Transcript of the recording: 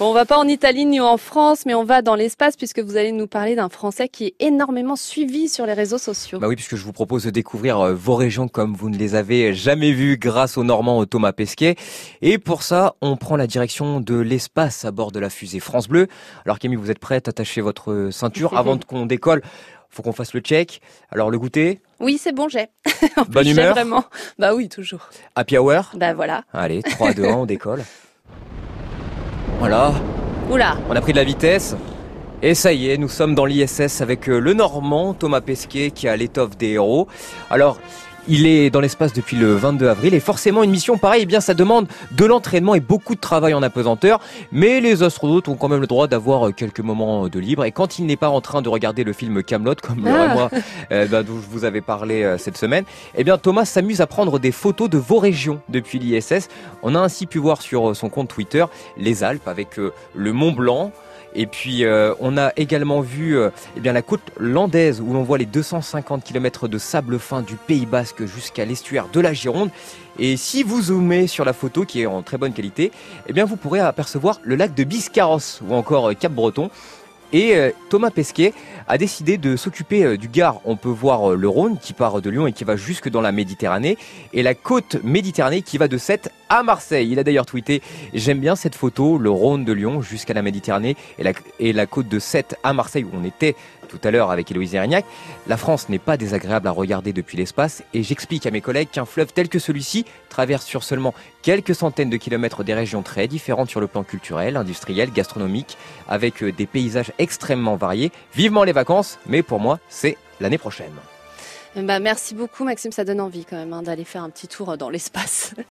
Bon, on va pas en Italie ni en France, mais on va dans l'espace puisque vous allez nous parler d'un Français qui est énormément suivi sur les réseaux sociaux. Bah oui, puisque je vous propose de découvrir euh, vos régions comme vous ne les avez jamais vues grâce au Normand Thomas Pesquet. Et pour ça, on prend la direction de l'espace à bord de la fusée France Bleu. Alors Camille, vous êtes prête à attacher votre ceinture avant qu'on décolle? Faut qu'on fasse le check. Alors le goûter? Oui, c'est bon, j'ai. Bonne humeur? vraiment. Bah oui, toujours. Happy hour? Bah voilà. Allez, 3 2 1, on décolle. Voilà. Oula. On a pris de la vitesse. Et ça y est, nous sommes dans l'ISS avec euh, le Normand Thomas Pesquet qui a l'étoffe des héros. Alors, il est dans l'espace depuis le 22 avril et forcément une mission pareille, eh bien ça demande de l'entraînement et beaucoup de travail en apesanteur. Mais les astronautes ont quand même le droit d'avoir euh, quelques moments de libre. Et quand il n'est pas en train de regarder le film Camelot, comme ah. moi, euh, bah, dont je vous avais parlé euh, cette semaine, eh bien Thomas s'amuse à prendre des photos de vos régions depuis l'ISS. On a ainsi pu voir sur son compte Twitter les Alpes avec le Mont Blanc. Et puis euh, on a également vu euh, eh bien la côte landaise où l'on voit les 250 km de sable fin du Pays Basque jusqu'à l'estuaire de la Gironde. Et si vous zoomez sur la photo qui est en très bonne qualité, eh bien vous pourrez apercevoir le lac de Biscarrosse ou encore euh, Cap Breton. Et euh, Thomas Pesquet a décidé de s'occuper euh, du Gard. On peut voir euh, le Rhône qui part de Lyon et qui va jusque dans la Méditerranée et la côte Méditerranée qui va de Sète à Marseille. Il a d'ailleurs tweeté J'aime bien cette photo, le Rhône de Lyon jusqu'à la Méditerranée et la, et la côte de Sète à Marseille où on était tout à l'heure avec Héloïse Erignac. La France n'est pas désagréable à regarder depuis l'espace et j'explique à mes collègues qu'un fleuve tel que celui-ci traverse sur seulement quelques centaines de kilomètres des régions très différentes sur le plan culturel, industriel, gastronomique, avec des paysages extrêmement variés. Vivement les vacances, mais pour moi, c'est l'année prochaine. Bah, merci beaucoup Maxime, ça donne envie quand même hein, d'aller faire un petit tour dans l'espace.